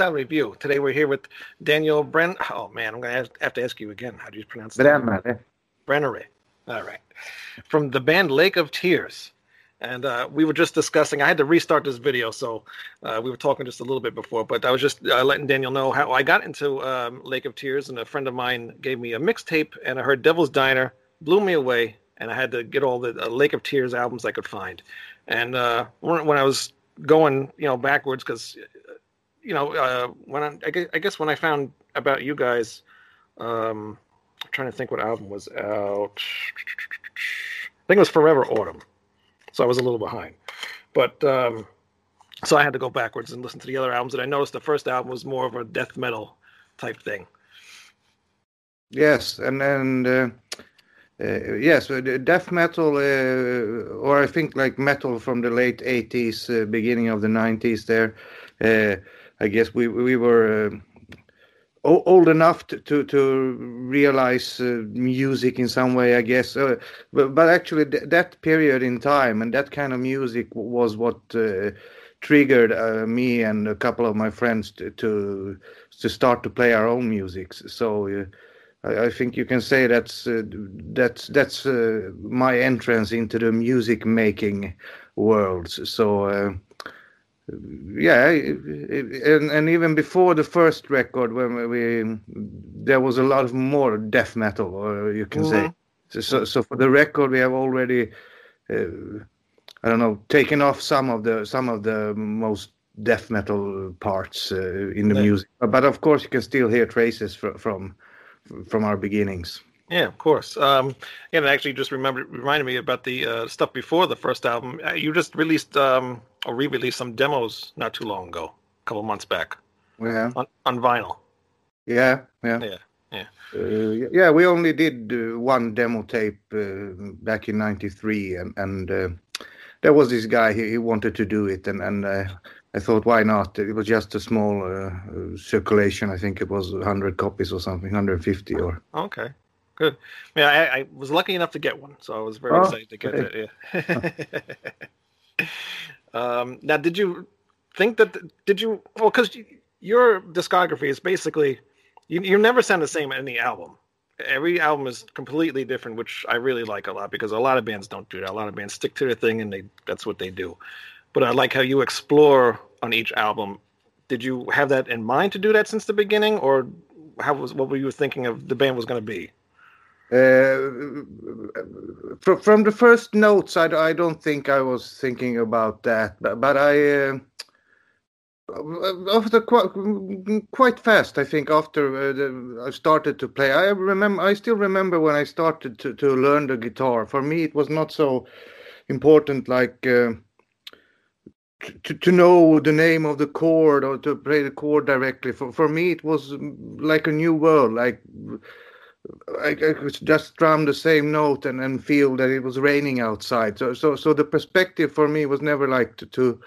Station. Welcome to Rat Salad Review. Today we're here with Daniel Bren. Oh man, I'm gonna have to ask you again. How do you pronounce that? Brännare. Brennery. All right. From the band Lake of Tears. And uh, we were just discussing. I had to restart this video, so uh, we were talking just a little bit before. But I was just uh, letting Daniel know how I got into um, Lake of Tears, and a friend of mine gave me a mixtape, and I heard Devil's Diner, blew me away, and I had to get all the uh, Lake of Tears albums I could find. And uh, when when I was going, you know, backwards, because you know, uh, when I, I, guess, I guess when I found about you guys, um, I'm trying to think what album was out. I think it was Forever Autumn. So I was a little behind. But um, so I had to go backwards and listen to the other albums. And I noticed the first album was more of a death metal type thing. Yes, and and uh, uh, yes, uh, death metal, uh, or I think like metal from the late '80s, uh, beginning of the '90s. There, I guess we we were uh, old enough to to, to realize uh, music in some way. I guess, uh, but but actually th- that period in time and that kind of music was what. Uh, triggered uh, me and a couple of my friends to, to to start to play our own music so uh, I, I think you can say that's uh, that's that's my entrance into the music making world. So yeah, it- it- and and even before the first record, when we there was a lot of more death metal, or you can say. So, so so for the record, we have already. Uh, I don't know, taken off some of the some of the most death metal parts uh, in the Yeah. music, but, but of course you can still hear traces fr- from from our beginnings. Yeah, of course. Um, and it actually just remembered reminded me about the uh, stuff before the first album. Uh, You just released um, or re-released some demos not too long ago, a couple months back Yeah, on, on vinyl. yeah, yeah. Yeah, yeah. Uh, yeah, we only did uh, one demo tape uh, back in '93, and and uh, there was this guy. He, he wanted to do it, and and uh, I thought, why not? It was just a small uh, circulation. I think it was 100 copies or something, 150 or. Okay, good. Yeah, I, I was lucky enough to get one, so I was very Oh, excited to get it. Yeah. um, now, did you think that? Did you? Well, because your discography is basically you, you never sound the same in any album. Every album is completely different, which I really like a lot because a lot of bands don't do that. A lot of bands stick to their thing and they that's what they do. But I like how you explore on each album. Did you have that in mind to do that since the beginning, or how was what were you thinking of the band was going to be? Uh, from, from the first notes, I, I don't think I was thinking about that, but, but I uh, after quite, quite fast, I think after uh, the, I started to play, I remember I still remember when I started to, to learn the guitar. For me, it was not so important like. Uh, to, to know the name of the chord or to play the chord directly for for me it was mm, like a new world like I, I could just strum the same note and, and feel that it was raining outside. So so so the perspective for me was never like to, to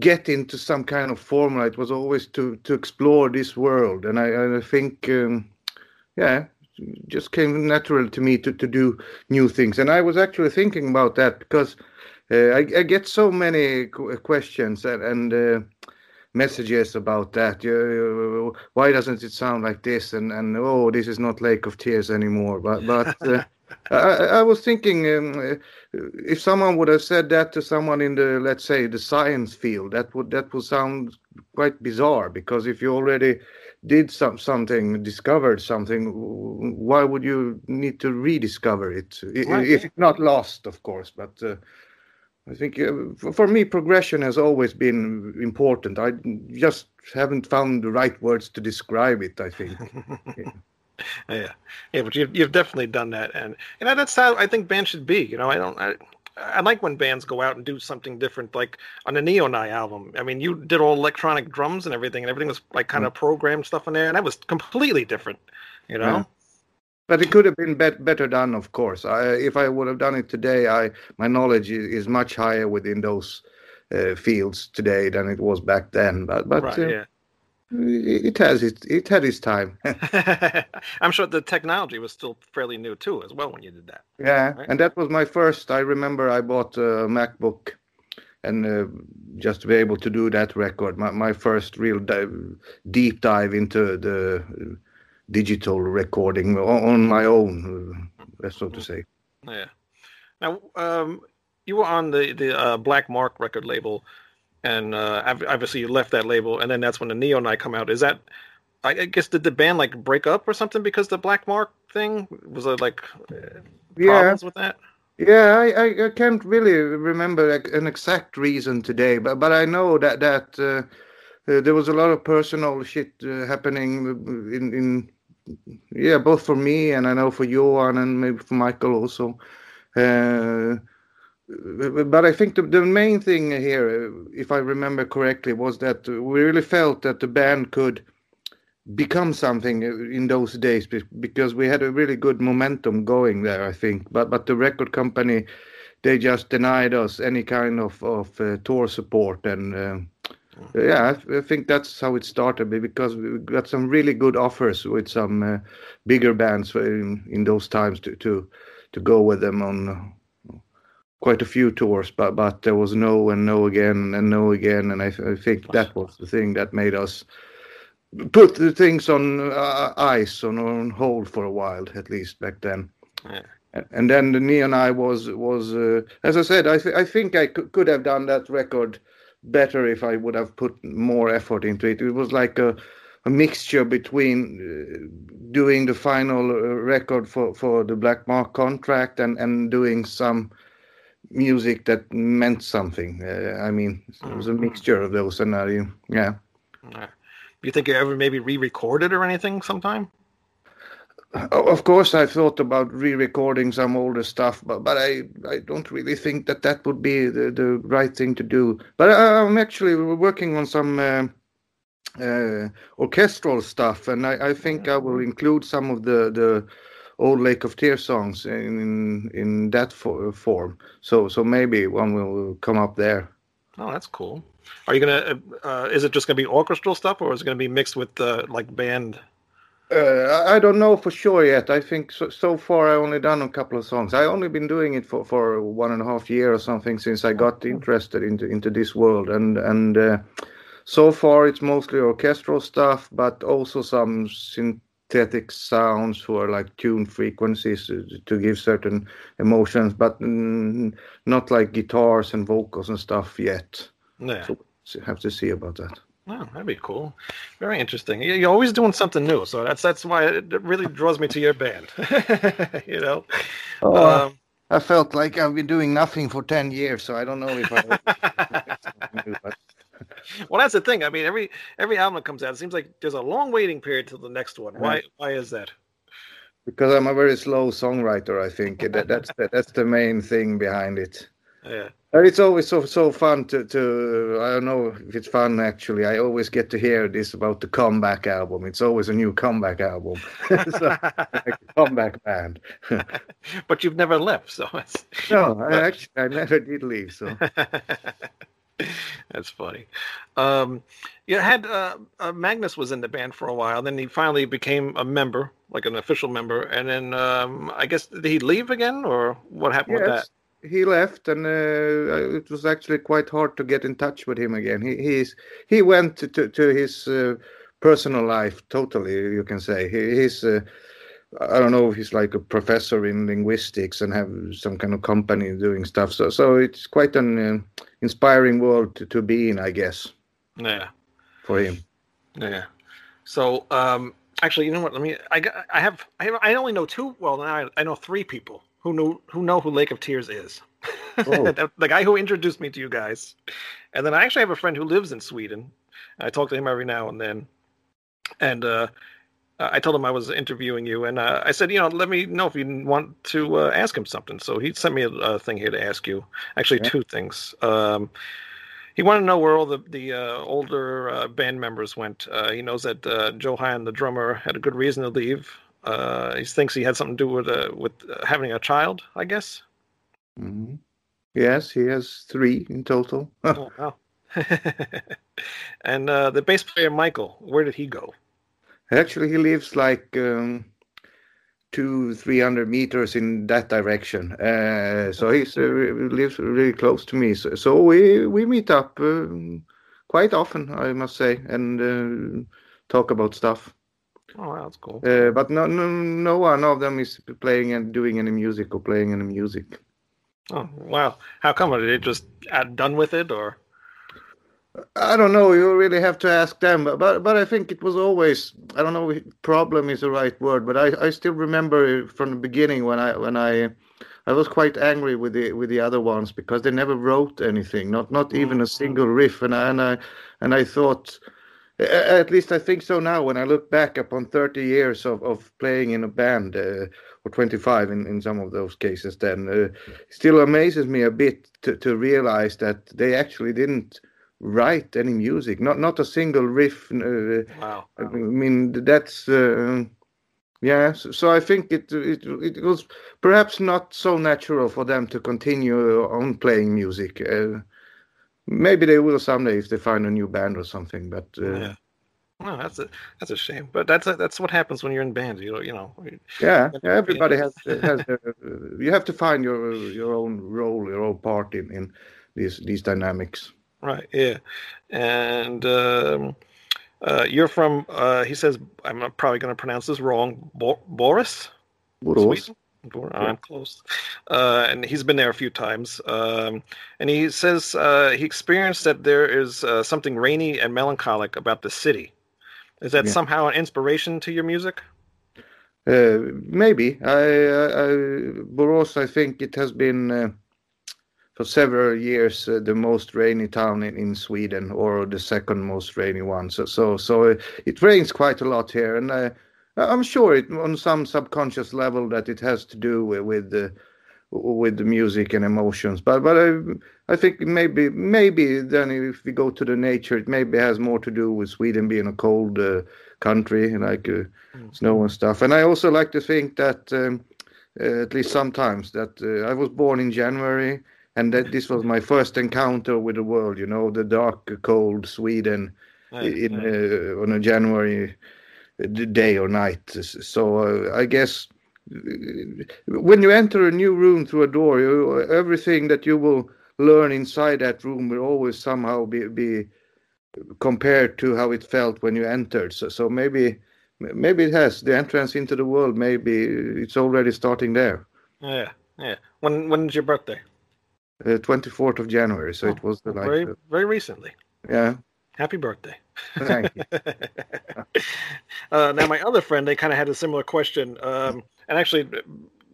get into some kind of formula. It was always to to explore this world, and I, I think um, yeah, just came natural to me to to do new things. And I was actually thinking about that because uh, I, I get so many qu- questions and. and uh, messages about that. You, why doesn't it sound like this? And and oh, this is not Lake of Tears anymore. But but uh, I, I was thinking um, uh, if someone would have said that to someone in the let's say the science field, that would that would sound quite bizarre because if you already did some something, discovered something, why would you need to rediscover it? I- i- Right, If not lost, of course, but. Uh, I think uh, for, for me, progression has always been important. I just haven't found the right words to describe it. I think. Yeah, yeah, but you've you've definitely done that, and you know that's how I think bands should be. You know, I don't. I, I like when bands go out and do something different, like on the Neonai album. I mean, you did all electronic drums and everything, and everything was like kind of programmed stuff in there, and that was completely different. You know, Yeah. But it could have been bet- better done, of course. I, if I would have done it today, I my knowledge is, much higher within those uh, fields today than it was back then. But but right? uh, Yeah. it, it has it it had its time. I'm sure the technology was still fairly new too, as well, when you did that. yeah, Right. and that was my first. I remember I bought a MacBook, and uh, just to be able to do that record, my my first real dive, deep dive into the uh, digital recording on, my own, that's so to say. Yeah. Now, um, you were on the the uh, Black Mark record label, and uh, obviously you left that label, and then that's when the Neonai come out. Is that? I I guess did the band like break up or something because the Black Mark thing was it like uh, Yeah. problems with that? Yeah, I, I, I can't really remember like, an exact reason today, but but I know that that uh, uh, there was a lot of personal shit uh, happening in in yeah both for me and I know for Johan and maybe for Michael also. Uh, but I think the, the main thing here, if I remember correctly, was that we really felt that the band could become something in those days because we had a really good momentum going there i think but but the record company they just denied us any kind of of uh, tour support and uh, yeah I, I think that's how it started be- because we got some really good offers with some uh, bigger bands in, in those times to to to go with them on uh, quite a few tours but but there was no and no again and no again and i, I think that was the thing that made us put the things on uh, ice on on hold for a while at least back then Yeah. and, and then the Neonai was was uh, as i said i th- i think i could, could have done that record better if i would have put more effort into it it was like a a mixture between uh, doing the final uh, record for for the black mark contract and and doing some music that meant something uh, i mean it was a mixture of those and I, yeah Yeah. You think you ever maybe re-recorded or anything sometime? Of course, I've thought about re-recording some older stuff, but but I I don't really think that that would be the, the right thing to do. But I, I'm actually working on some uh, uh, orchestral stuff, and I, I think I will include some of the the old Lake of Tears songs in in, that fo- form. So so maybe one will come up there. Oh, that's cool. Are you gonna? Uh, uh, is it just gonna be orchestral stuff, or is it gonna be mixed with uh, like band? Uh, I don't know for sure yet. I think so, so far I only done a couple of songs. I only been doing it for, for one and a half year or something since I got interested into into this world, and and uh, so far it's mostly orchestral stuff, but also some synthetic sounds for like tune frequencies to, to give certain emotions, but mm, not like guitars and vocals and stuff yet. Yeah. So have to see about that. Oh, that'd be cool. Very interesting. You- You're always doing something new, so that's that's why it really draws me to your band. you know. Oh, Um, I felt like I've been doing nothing for 10 years, so I don't know if I. but well, that's the thing. I mean, every every album that comes out, it seems like there's a long waiting period till the next one. Why why is that? because I'm a very slow songwriter, I think that, that's the, that's the main thing behind it. Yeah. And it's always so so fun to to I don't know if it's fun actually. I always get to hear this about the comeback album. It's always a new comeback album, so, like comeback band. but you've never left, so it's no, I actually I never did leave. So That's funny. Um, you had uh, uh, Magnus was in the band for a while. Then he finally became a member, like an official member. And then um, I guess did he leave again, or what happened with yes, he left, and uh, it was actually quite hard to get in touch with him again. He he's he went to to, his uh, personal life totally. You can say he, he's. Uh, I don't know if he's like a professor in linguistics and have some kind of company doing stuff. So so it's quite an uh, inspiring world to, to be in, I guess, Yeah. for him. Yeah. So, um, actually, you know what? Let me. I got. I have. I have. I only know two. Well, now I, I know three people who know who know who Lake of Tears is. Oh. the, guy who introduced me to you guys, and then I actually have a friend who lives in Sweden. I talk to him every now and then, and uh, I told him I was interviewing you, and uh, I said, you know, let me know if you want to uh, ask him something. So he sent me a, a thing here to ask you. Actually, Yeah. two things. Um, he wanted to know where all the the uh, older uh, band members went. Uh, he knows that uh, Johan, the drummer, had a good reason to leave. Uh, he thinks he had something to do with uh, with uh, having a child, I guess. Mhm. Yes, he has three in total. oh, wow. and uh, the bass player Michael, where did he go? Actually, he lives like um, two, three hundred meters in that direction. Uh, so he uh, lives really close to me. So, so we we meet up um, quite often, I must say, and uh, talk about stuff. Oh, wow, that's cool. Uh, but no, no, no one of them is playing and doing any music or playing any music. Oh, wow. How come? Are they just done with it, or? I don't know. You really have to ask them. But but, but I think it was always. I don't know. if Problem is the right word, but I, I still remember from the beginning when I when I I was quite angry with the with the other ones because they never wrote anything, not not even a single riff, and I and I and I thought. At least I think so now. When I look back upon 30 years of, of playing in a band, uh, or 25 in, in some of those cases, then uh, still amazes me a bit to, to realize that they actually didn't write any music, not not a single riff. Uh, Wow. I mean, that's uh, yeah. So, so I think it, it it was perhaps not so natural for them to continue on playing music. Uh, maybe they will someday if they find a new band or something. But uh, Yeah. Oh, that's a that's a shame. But that's a, that's what happens when you're in bands. You know, you know. yeah, everybody has has their, uh, you have to find your your own role, your own part in in these these dynamics. Right. Yeah. And um, uh, you're from. Uh, he says I'm probably going to pronounce this wrong. Bo- Boris. Borås. Sweden? Bor- I'm close. Uh, and he's been there a few times. Um, and he says uh, he experienced that there is uh, something rainy and melancholic about the city. Is that Yeah. somehow an inspiration to your music? Uh, maybe. I, I, I, Borås, I think it has been uh, for several years uh, the most rainy town in, in Sweden, or the second most rainy one. So, so, so it rains quite a lot here, and uh, I'm sure it on some subconscious level that it has to do with with the with the music and emotions. But but I I think maybe maybe then if we go to the nature, it maybe has more to do with Sweden being a cold uh, country, like. Uh, snow and stuff. And I also like to think that, um, uh, at least sometimes, that uh, I was born in January and that this was my first encounter with the world. You know, the dark, cold Sweden in uh, on a January day or night. So uh, I guess uh, when you enter a new room through a door, you, everything that you will learn inside that room will always somehow be, be compared to how it felt when you entered. So, so maybe maybe it has the entrance into the world. Maybe it's already starting there. Yeah. Yeah. When when's your birthday? Uh, 24th of January. So it was the, like, very very recently. yeah. Happy birthday. Thank you. uh, now, my other friend, they kind of had a similar question, um, and actually,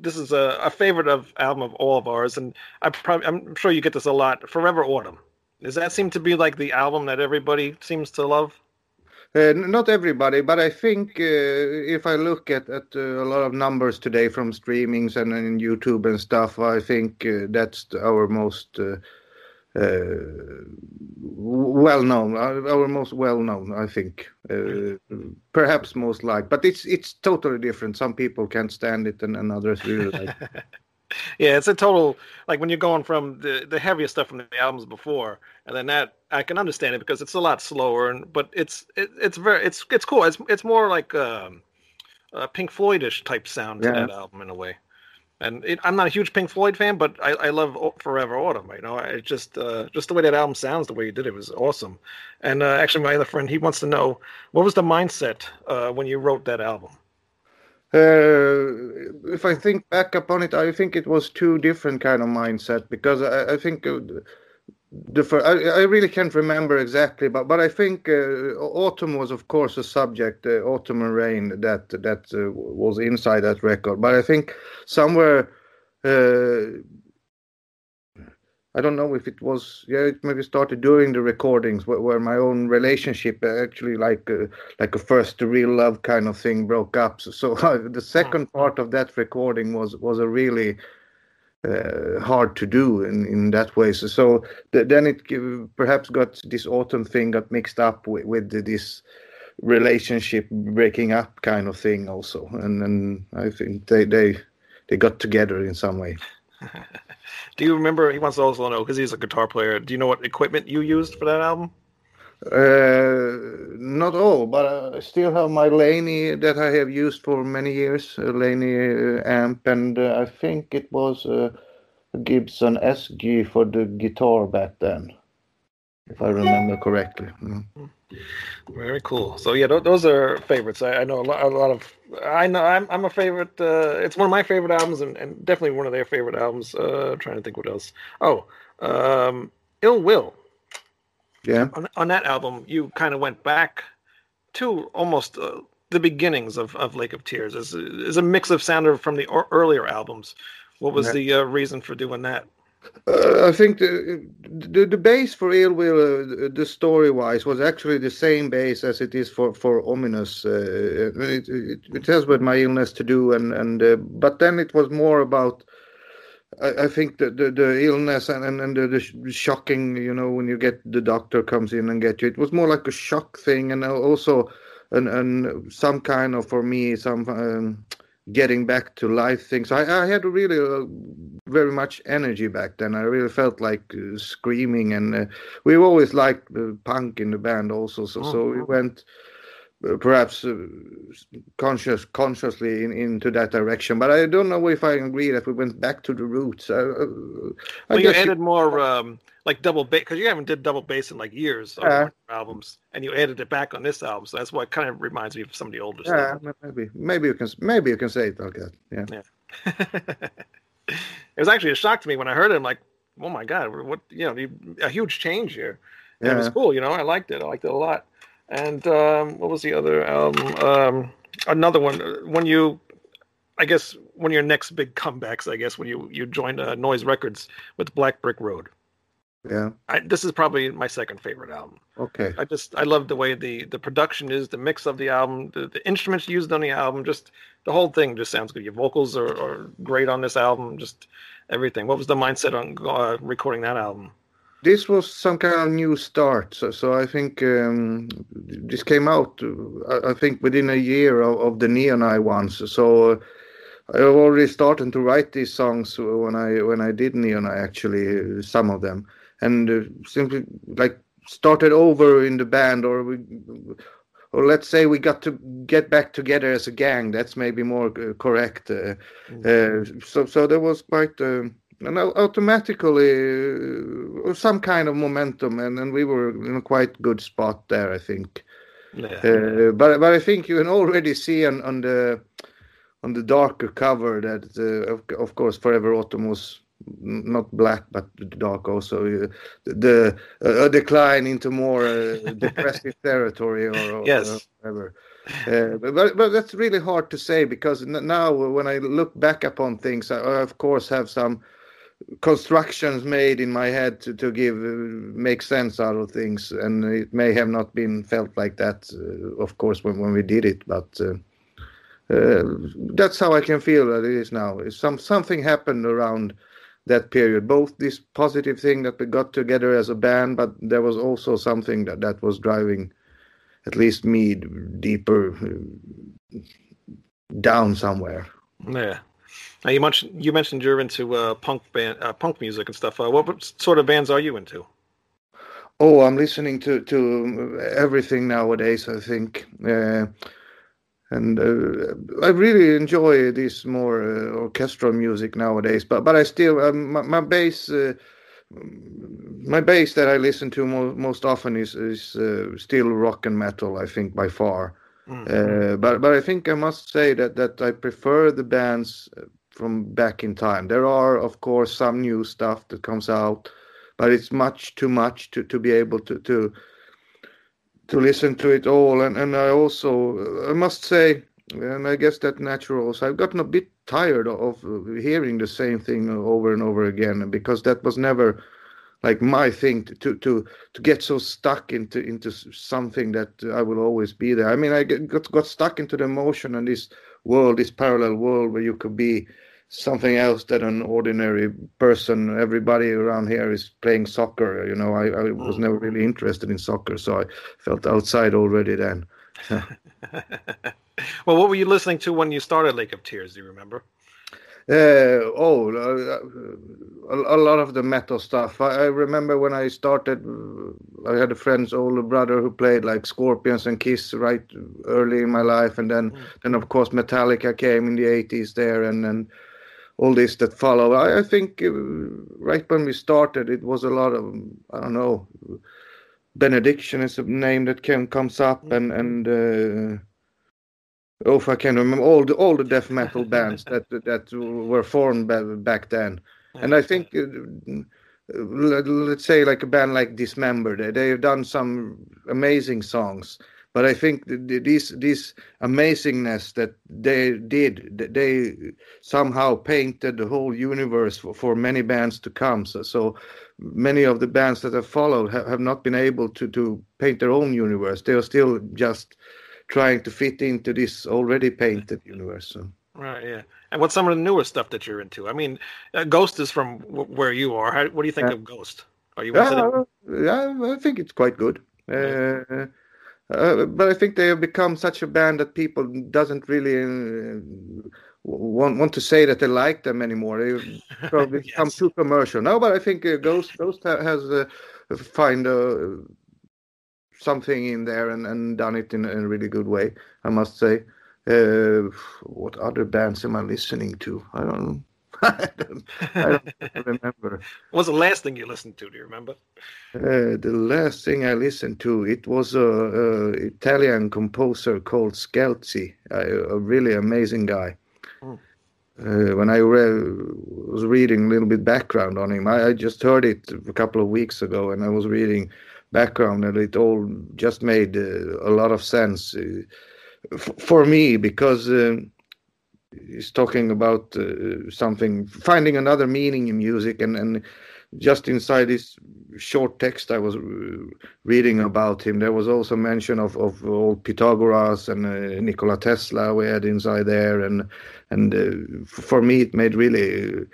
this is a, a favorite of album of all of ours, and I probably I'm sure you get this a lot. Forever Autumn. Does that seem to be like the album that everybody seems to love? Uh, not everybody, but I think uh, if I look at, at uh, a lot of numbers today from streamings and, and YouTube and stuff, I think uh, that's our most uh, well known, our our most well known. I think uh, perhaps most liked, but it's it's totally different. Some people can't stand it, and, and others really like. Yeah, it's a total like when you're going from the the heaviest stuff from the albums before, and then that I can understand it because it's a lot slower, and but it's it, it's very it's it's cool. It's it's more like um, a Pink Floydish type sound to Yeah. that album in a way. And it, I'm not a huge Pink Floyd fan, but I, I love Forever Autumn. You know, it just uh, just the way that album sounds, the way he did it was awesome. And uh, actually, my other friend, he wants to know what was the mindset uh, when you wrote that album. Uh, if I think back upon it, I think it was two different kind of mindset because I, I think uh, the fir- I, I really can't remember exactly, but but I think uh, autumn was of course a subject, uh, autumn and rain that that uh, was inside that record. But I think somewhere. Uh, I don't know if it was yeah it maybe started during the recordings where, where my own relationship actually like uh, like a first real love kind of thing broke up so, so the second part of that recording was was a really uh, Uh, hard to do in, in that way so, so th- then it perhaps got this autumn thing got mixed up with, with this relationship breaking up kind of thing also and and I think they they they got together in some way Do you remember? He wants to also know because he's a guitar player. Do you know what equipment you used for that album? Uh, not all, but I still have my Laney that I have used for many years, a Laney uh, amp, and uh, I think it was uh, a Gibson SG for the guitar back then, if I remember correctly. Mm. Very cool. So yeah, th- those are favorites. I, I know a lot, a lot of. I know I'm I'm a favorite. Uh, it's one of my favorite albums, and, and definitely one of their favorite albums. Uh, trying to think what else. Oh, um, Ill Will. Yeah, On, on that album, you kind of went back to almost uh, the beginnings of, of Lake of Tears. Is is a mix of sound from the or, earlier albums. What was Yeah. the uh, reason for doing that? uh, I think the, the the base for Ill Will, uh, the story wise, was actually the same base as it is for for Ominous. Uh, it, it, it has with my illness to do, and and uh, but then it was more about. I, I think the, the, the illness and, and, and the, the shocking, you know, when you get the doctor comes in and get you, it was more like a shock thing, and also, and and some kind of for me some um, getting back to life things. I, I had really uh, very much energy back then. I really felt like uh, screaming, and uh, we always liked uh, punk in the band also. So so we went perhaps uh, conscious consciously in, into that direction. But I don't know if I agree that we went back to the roots. Uh, uh, I Well, you added more um, like double bass because you haven't did double bass in like years on Yeah. albums, and you added it back on this album. So that's what kind of reminds me of some of the older yeah, maybe maybe you can maybe you can say it like that. Yeah. stuff. it was actually a shock to me when I heard it. I'm like, oh my god, what you know, a huge change here. And It was cool, you know. I liked it. I liked it a lot. And um, what was the other album? Um, another one. When you, I guess, one of your next big comebacks. I guess when you you joined uh, Noise Records with Black Brick Road. Yeah. I, this is probably my second favorite album. Okay. I just I love the way the the production is, the mix of the album, the, the instruments used on the album, just the whole thing just sounds good. Your vocals are, are great on this album, just everything. What was the mindset on uh, recording that album? This was some kind of new start. So, so I think um, this came out. uh, I, I think within a year of, of the Neonai ones. So uh, I already started to write these songs when I when I did Neonai. Actually, uh, some of them, and uh, simply like started over in the band, or we. Or let's say we got to get back together as a gang. That's maybe more uh, correct. Uh, uh, so, so there was quite um and automatically uh, some kind of momentum, and, and we were in a quite good spot there, I think. Yeah. Uh, but but I think you can already see on, on the on the darker cover that uh, of, of course Forever Autumn was not black but dark also uh, the uh, a decline into more uh, depressive territory or, or Yes. whatever. Uh, but, but but that's really hard to say because now when I look back upon things, I, I of course have some constructions made in my head to, to give uh, make sense out of things and it may have not been felt like that uh, of course when, when we did it but uh, uh, that's how I can feel that it is now some something happened around that period both this positive thing that we got together as a band but there was also something that that was driving at least me deeper uh, down somewhere Yeah. Now you mentioned you mentioned you're into uh, punk band, uh, punk music and stuff. Uh, what, sort of bands are you into? Oh, I'm listening to to everything nowadays. I think uh, and uh, I really enjoy this more uh, orchestral music nowadays. But but I still um, my, my base. My bass that I listen to mo- most often is is still rock and metal. I think by far, uh, but but I think I must say that that I prefer the bands uh, from back in time. There are of course some new stuff that comes out, but it's much too much to to be able to to to listen to it all. And and I also I must say, and I guess that natural. So I've gotten a bit tired of uh, hearing the same thing over and over again because that was never like my thing to to to, to get so stuck into into something that I will always be there. I mean, I got got stuck into the emotion and this world, this parallel world where you could be something else than an ordinary person. Everybody around here is playing soccer. You know, I, I was never really interested in soccer, so I felt outside already then. well, what were you listening to when you started Lake of Tears? Do you remember? Uh, oh, uh, a, a, lot of the metal stuff. I, I, remember when I started, uh, I had a friend's older brother who played like Scorpions and Kiss right early in my life, and then, mm. then of course Metallica came in the '80s there, and then all this that followed. I, I think uh, right when we started, it was a lot of I don't know. Benediction is a name that can comes up, and and uh, oh, if I can remember all the all the death metal bands that that were formed back then, and I think. Uh, let's say like a band like Dismember, they they've done some amazing songs, but I think this this amazingness that they did, they somehow painted the whole universe for, for many bands to come. So, so many of the bands that have followed have, have not been able to to paint their own universe. They are still just trying to fit into this already painted universe. So. Right. Yeah. And what's some of the newer stuff that you're into? I mean, uh, Ghost is from w- where you are. How, what do you think yeah. of Ghost? Are you? Yeah, yeah, I think it's quite good. Uh, uh, but I think they have become such a band that people doesn't really uh, want want to say that they like them anymore. They probably yes. become too commercial. No, but I think uh, Ghost Ghost has uh, find something in there and, and done it in, a really good way. I must say. Uh, what other bands am I listening to? I don't know. I, don't, I don't remember. What was the last thing you listened to? Do you remember? Uh, the last thing I listened to it was a, a Italian composer called Scelsi, a, a really amazing guy. Hmm. Uh, when I re- was reading a little bit background on him, I, I, just heard it a couple of weeks ago, and I was reading background, and it all just made uh, a lot of sense uh, for me because um, he's talking about uh, something, finding another meaning in music, and and just inside this short text I was reading about him, there was also mention of of old Pythagoras and uh, Nikola Tesla we had inside there, and and uh, for me it made really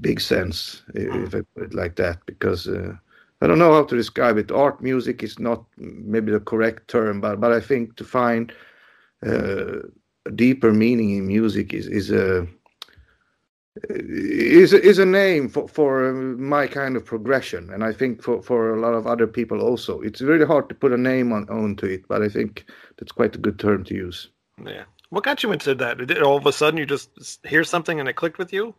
big sense if I put it like that because. Uh, I don't know how to describe it. Art music is not maybe the correct term, but but I think to find uh, a deeper meaning in music is is a is is a name for for my kind of progression, and I think for for a lot of other people also. It's really hard to put a name on onto it, but I think that's quite a good term to use. Yeah. What got you into that? Did all of a sudden you just hear something and it clicked with you?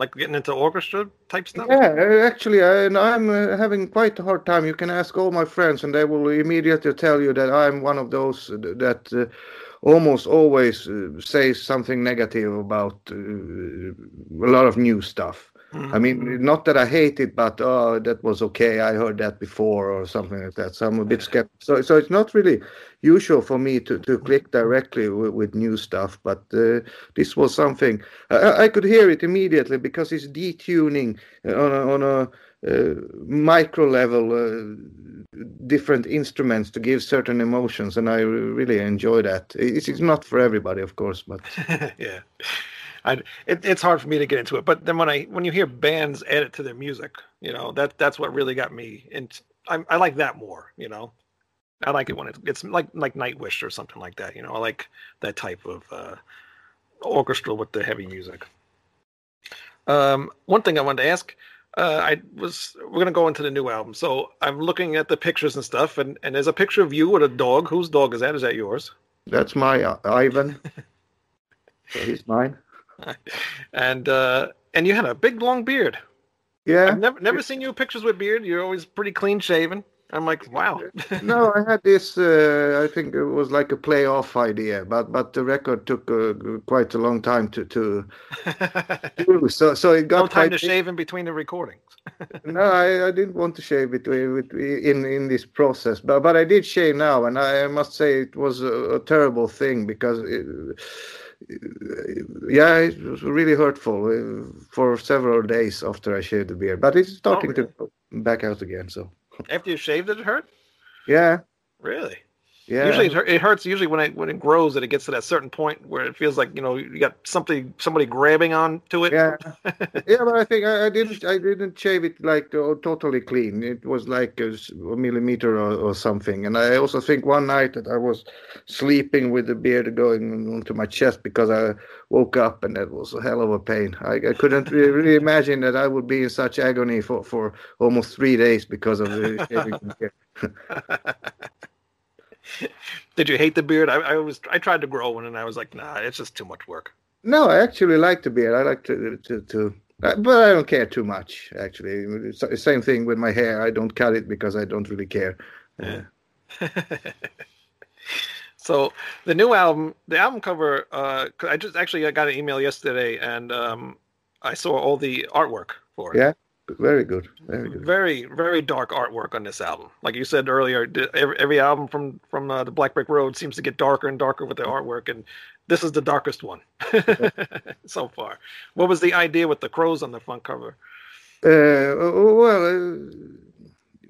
Like getting into orchestra type stuff? Yeah, actually, I, I'm uh, having quite a hard time. You can ask all my friends, and they will immediately tell you that I'm one of those that uh, almost always uh, says something negative about uh, a lot of new stuff. Mm-hmm. I mean, not that I hate it, but oh, that was okay. I heard that before, or something like that. So I'm a bit skeptical. So, so it's not really usual for me to, to click directly with, with new stuff, but uh, this was something I, I, could hear it immediately because it's detuning on a, on a uh, micro level uh, different instruments to give certain emotions, and I really enjoy that. It's, it's not for everybody, of course, but yeah. I, it, it's hard for me to get into it. But then when I when you hear bands add it to their music, you know that that's what really got me. And I, I like that more. You know, I like it when it's it's like like Nightwish or something like that. You know, I like that type of uh, orchestral with the heavy music. Um, one thing I wanted to ask, uh, I was we're gonna go into the new album, so I'm looking at the pictures and stuff, and and there's a picture of you with a dog. Whose dog is that? Is that yours? That's my uh, Ivan. so he's mine. and uh, and you had a big long beard. Yeah. I've never never seen you pictures with beard. You're always pretty clean shaven. I'm like, wow. no, I had this. Uh, I think it was like a playoff idea, but but the record took uh, quite a long time to to do. So so it got no time to shave in between the recordings. no, I, I didn't want to shave with, with, in in this process, but but I did shave now, and I must say it was a, a terrible thing because. It, yeah, it was really hurtful uh, for several days after I shaved the beard, but it's starting really? to back out again. So After you shaved it, it hurt. yeah, Really? Yeah. Usually it, it hurts. Usually when it when it grows and it gets to that certain point where it feels like you know you got something somebody grabbing on to it. Yeah, yeah, but I think I, I didn't. I didn't shave it like uh, totally clean. It was like a millimeter or, or something. And I also think one night that I was sleeping with the beard going onto my chest because I woke up and that was a hell of a pain. I, I couldn't really, really imagine that I would be in such agony for, for almost three days because of the shaving. Did you hate the beard? I, I was I tried to grow one and I was like, nah, it's just too much work. No, I actually like the beard. I like to to, to uh, but I don't care too much. Actually, same thing with my hair. I don't cut it because I don't really care. Uh, So the new album, the album cover, uh, I just actually I got an email yesterday and um, I saw all the artwork for it. Yeah, very good, very good. Very, very dark artwork on this album. Like you said earlier, every, every album from from uh, the Black Brick Road seems to get darker and darker with the artwork, and this is the darkest one so far. What was the idea with the crows on the front cover? Uh, well, uh,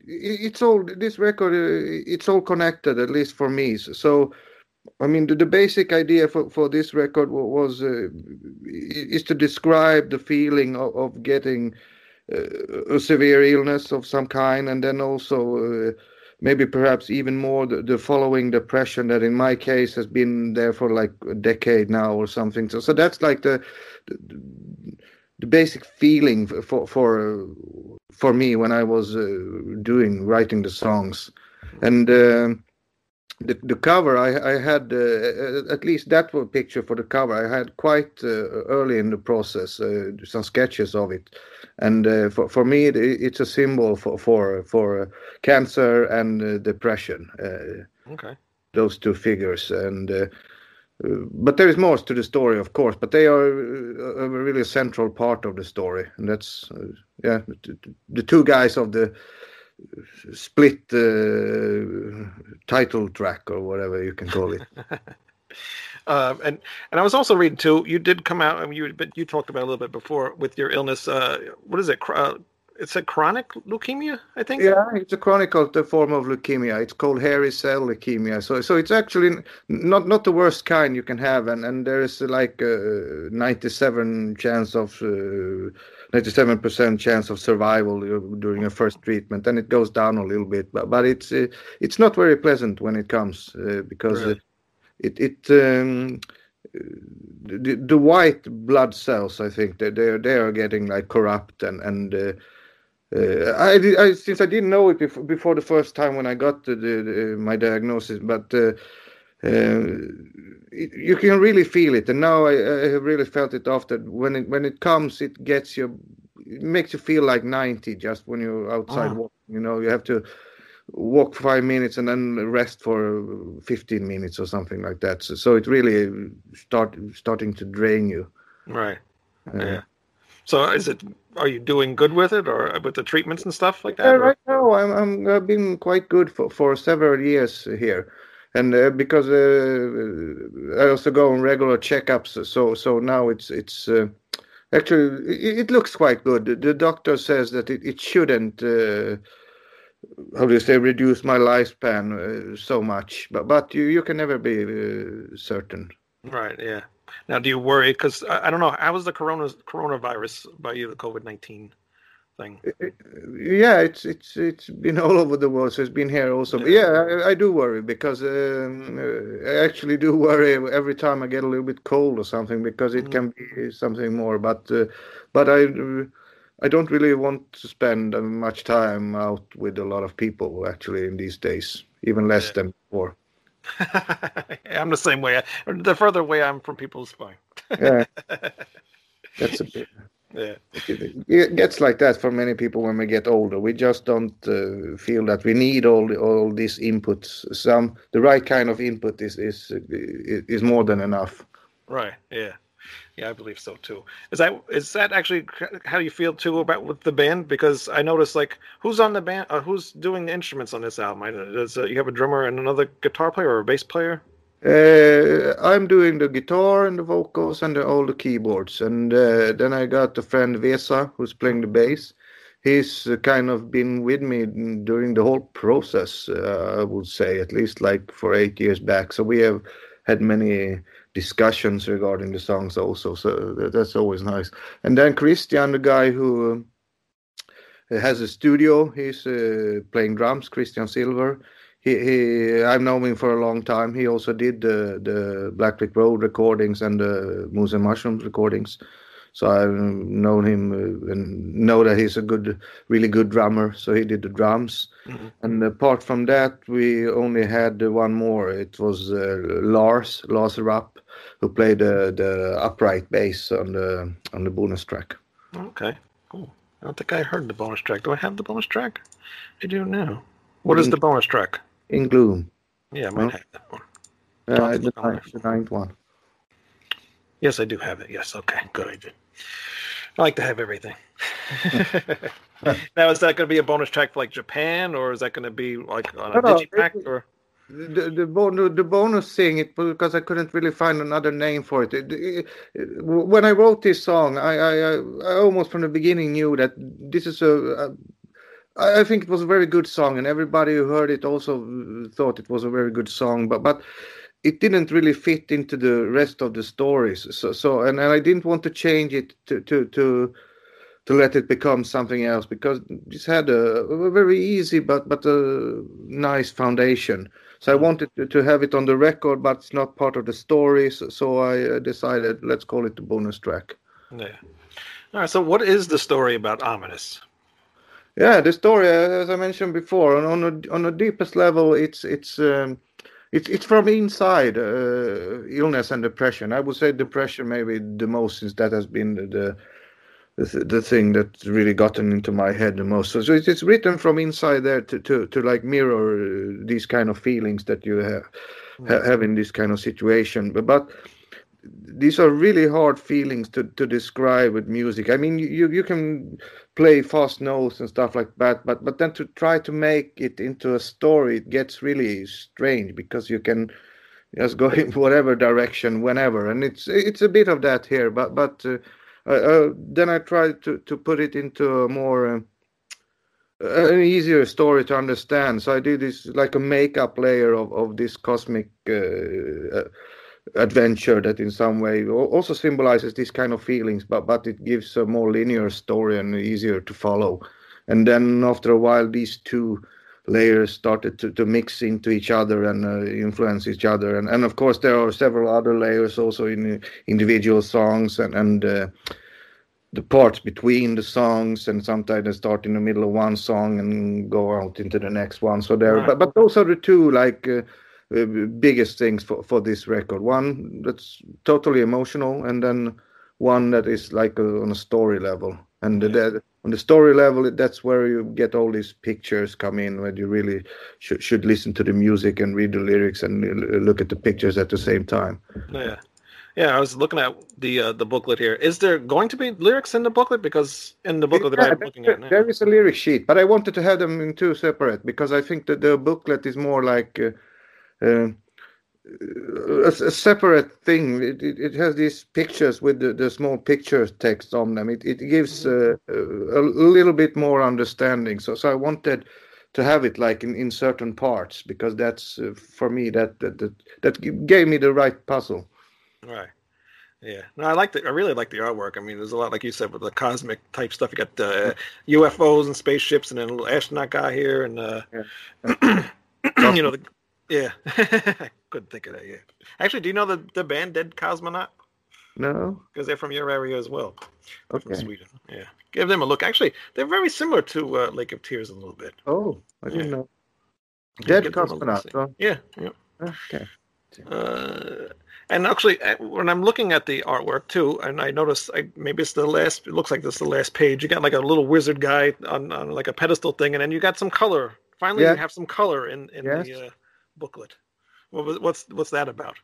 it's all this record. Uh, it's all connected, at least for me. So- I mean, the, the basic idea for, for this record was uh, is to describe the feeling of, of getting a severe illness of some kind, and then also uh, maybe perhaps even more the, the following depression that, in my case, has been there for like a decade now or something. So, so that's like the the, the basic feeling for for for me when I was uh, doing writing the songs, and um the the cover I I had uh, at least that was picture for the cover I had quite uh, early in the process uh, some sketches of it, and uh, for for me it, it's a symbol for for for uh, cancer and uh, depression. Uh, Okay. those two figures and uh, uh, but there is more to the story of course but they are uh, a really central part of the story and that's uh, yeah the, the two guys of the split uh, title track or whatever you can call it Um, and and I was also reading too. You did come out. I mean, you but you talked about a little bit before with your illness. Uh, what is it? Uh, it said chronic leukemia, I think. yeah it's a chronic form of leukemia it's called hairy cell leukemia so so it's actually not not the worst kind you can have and and there is like a 97 chance of uh, 97% chance of survival uh, during a first treatment and it goes down a little bit but but it's uh, it's not very pleasant when it comes uh, because Really? uh, it it um, the, the white blood cells i think they they are, they are getting like corrupt and and uh, uh, I, I since I didn't know it before, before the first time when I got the, the, my diagnosis, but uh, uh, you can really feel it, and now I, I have really felt it after. When it when it comes, it gets you, it makes you feel like ninety just when you're outside Ah. walking. You know, you have to walk five minutes and then rest for fifteen minutes or something like that. So, so it really start starting to drain you. Right. Uh, Yeah. So is it? Are you doing good with it, or with the treatments and stuff like that? Yeah, right now I'm, I'm I've been quite good for, for several years here, and uh, because uh, I also go on regular checkups, so so now it's it's uh, actually it, looks quite good. The, doctor says that it, it shouldn't. Uh, how do you say reduce my lifespan uh, so much but but you, you can never be uh, certain Right. Yeah. Now, do you worry? Because I, I don't know. How was the corona coronavirus by you, the COVID nineteen thing? yeah it's it's it's been all over the world so it's been here also but yeah I, I do worry because um, uh, i actually do worry every time i get a little bit cold or something because it can be something more but uh, but i i don't really want to spend much time out with a lot of people actually in these days even less Yeah. than before I'm the same way. The further away I'm from people, it's fine. Yeah, that's a bit. Yeah. It gets like that for many people when we get older. We just don't uh, feel that we need all the, all these inputs. Some the right kind of input is is is more than enough. Right. Yeah. Yeah, I believe so too. Is that is that actually how you feel too about with the band? Because I noticed like who's on the band, uh, who's doing the instruments on this album? I, does uh, you have a drummer and another guitar player or a bass player? Uh, I'm doing the guitar and the vocals and the, all the keyboards, and uh, then I got a friend Vesa who's playing the bass. He's uh, kind of been with me during the whole process. Uh, I would say at least like for eight years back. So we have had many discussions regarding the songs also. So that, that's always nice. And then Christian, the guy who uh, has a studio, he's uh, playing drums. Christian Silver he, he I've known him for a long time. He also did the the Black Brick Road recordings and the Moons and Mushrooms recordings. So I've known him uh, and know that he's a good, really good drummer. So he did the drums. Mm-hmm. And apart from that, we only had one more. It was uh, Lars Lars Rapp, who played the the upright bass on the on the bonus track. Okay, cool. I don't think I heard the bonus track. Do I have the bonus track? I do now. What is the bonus track? In gloom. Yeah, I might no? have that one. Uh, the, ninth, the ninth one. Yes, I do have it. Yes, okay, good. I did. I like to have everything. now, is that going to be a bonus track for like Japan, or is that going to be like on a no, digipack? Or the the, bonus, the bonus thing it because I couldn't really find another name for it. It, it, it. when I wrote this song, I, I I almost from the beginning knew that this is a, a I think it was a very good song, and everybody who heard it also uh, thought it was a very good song. But but it didn't really fit into the rest of the stories. So so and, and I didn't want to change it to to to to let it become something else because this had a, a very easy but but a nice foundation. So I mm. wanted to, to, have it on the record, but it's not part of the story. So, so I uh, decided let's call it the bonus track. Yeah. All right. So what is the story about Ominous? Yeah, the story, as I mentioned before, on on a, on a deepest level, it's it's um, it's it's from inside uh, illness and depression. I would say depression maybe the most, since that has been the the, the thing that's really gotten into my head the most. So, so it's, it's written from inside there to to to like mirror these kind of feelings that you have mm. have in this kind of situation. But but these are really hard feelings to, to describe with music. I mean, you you can play fast notes and stuff like that, but but then to try to make it into a story, it gets really strange because you can just go in whatever direction whenever, and it's it's a bit of that here. But but uh, uh, then I tried to to put it into a more uh, an easier story to understand. So I did this like a makeup layer of of this cosmic uh, uh, adventure that in some way also symbolizes these kind of feelings but but it gives a more linear story and easier to follow. And then after a while these two layers started to, to mix into each other and uh, influence each other. And, and of course there are several other layers also in individual songs and and uh, the parts between the songs and sometimes they start in the middle of one song and go out into the next one. So there but but those are the two like uh, uh, biggest things for, for this record. One that's totally emotional, and then one that is like a, on a story level. And yeah. that, on the story level, that's where you get all these pictures come in, where you really should should listen to the music and read the lyrics and look at the pictures at the same time. Yeah. Yeah, I was looking at the uh, the booklet here. Is there going to be lyrics in the booklet? Because in the booklet yeah, that I'm looking at now. there is a lyric sheet, but I wanted to have them in two separate because I think that the booklet is more like uh, uh, a, a, separate thing. It, it, it, has these pictures with the, the small picture text on them. It, it gives uh, a little bit more understanding. So, so I wanted to have it like in, in certain parts because that's uh, for me that, that that that gave me the right puzzle. Right. Yeah, no, I like the. I really like the artwork. I mean, there's a lot, like you said, with the cosmic type stuff. You got the uh, UFOs and spaceships, and then a little astronaut guy here, and uh, yeah. you know the yeah, couldn't think of that yet. Actually, do you know the the band Dead Cosmonaut? No, because they're from your area as well. Okay. From Sweden. Yeah, give them a look. Actually, they're very similar to uh, Lake of Tears a little bit. Oh, I didn't yeah. know. Dead Cosmonaut. Huh? Yeah, yeah. Okay. Uh, and actually, uh, when I'm looking at the artwork too, and I notice I, maybe it's the last. It looks like this is the last page. You got like a little wizard guy on, on like a pedestal thing, and then you got some color. Finally, Yeah. you have some color in in Yes. the uh, booklet. What what's what's that about?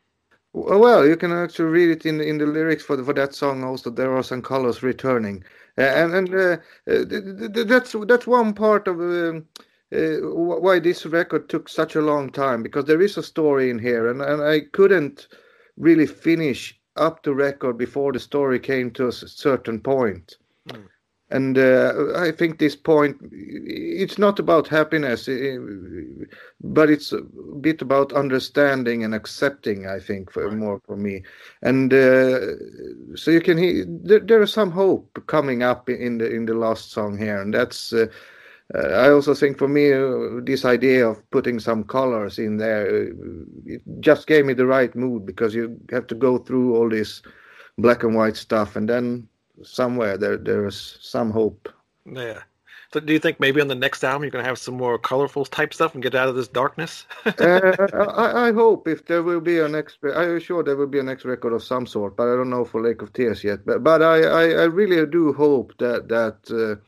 Well, you can actually read it in in the lyrics for the, for that song. Also, there are some colors returning, uh, and and uh, uh, th- th- th- that's that's one part of um, uh, why this record took such a long time because there is a story in here, and and I couldn't really finish up the record before the story came to a certain point. And uh, I think this point, it's not about happiness, but it's a bit about understanding and accepting. I think for more for me, and uh, so you can hear there, there is some hope coming up in the in the last song here, and that's. Uh, uh, I also think for me, uh, this idea of putting some colors in there, uh, it just gave me the right mood because you have to go through all this black and white stuff, and then somewhere there there is some hope. Yeah. So do you think maybe on the next album you're gonna have some more colorful type stuff and get out of this darkness? uh, I, I hope if there will be a next, I'm sure there will be a next record of some sort, but I don't know for Lake of Tears yet. But but I I, I really do hope that that. Uh,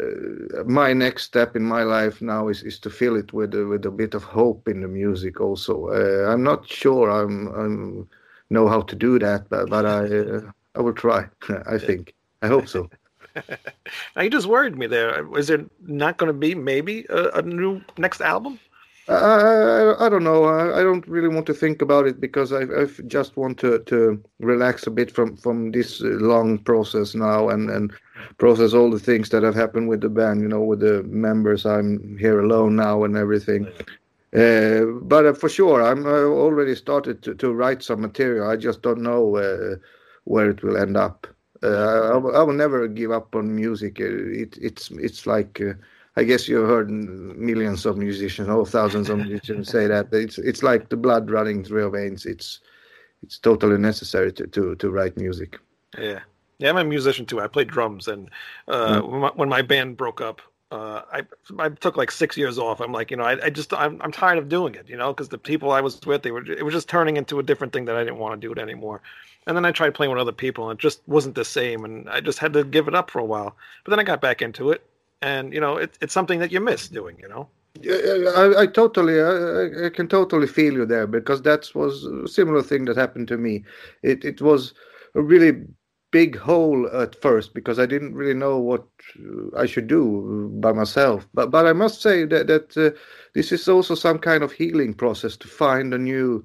uh, my next step in my life now is, is to fill it with a, with a bit of hope in the music also uh, i'm not sure i'm i'm know how to do that but, but i uh, i will try i think i hope so now you just worried me there. Is there not going to be maybe a, a new next album? I, I, I don't know. I, I don't really want to think about it because I, I just want to, to relax a bit from, from this long process now and, and process all the things that have happened with the band, you know, with the members. I'm here alone now and everything. Uh, but uh, for sure, I'm uh, already started to, to write some material. I just don't know uh, where it will end up. Uh, I, will, I will never give up on music. Uh, it, it's it's like uh, I guess you've heard millions of musicians, or thousands of musicians say that it's it's like the blood running through your veins. It's it's totally necessary to to, to write music. Yeah, yeah. I'm a musician too. I play drums, and uh, Mm. when, my, when my band broke up, uh, I I took like six years off. I'm like, you know, I, I just I'm I'm tired of doing it, you know, because the people I was with, they were it was just turning into a different thing that I didn't want to do it anymore. And then I tried playing with other people, and it just wasn't the same, and I just had to give it up for a while. But then I got back into it, and you know, it, it's something that you miss doing, you know. I, I totally, I, I can totally feel you there because that was a similar thing that happened to me. It it was a really big hole at first because I didn't really know what uh, I should do by myself. But but I must say that that uh, this is also some kind of healing process to find a new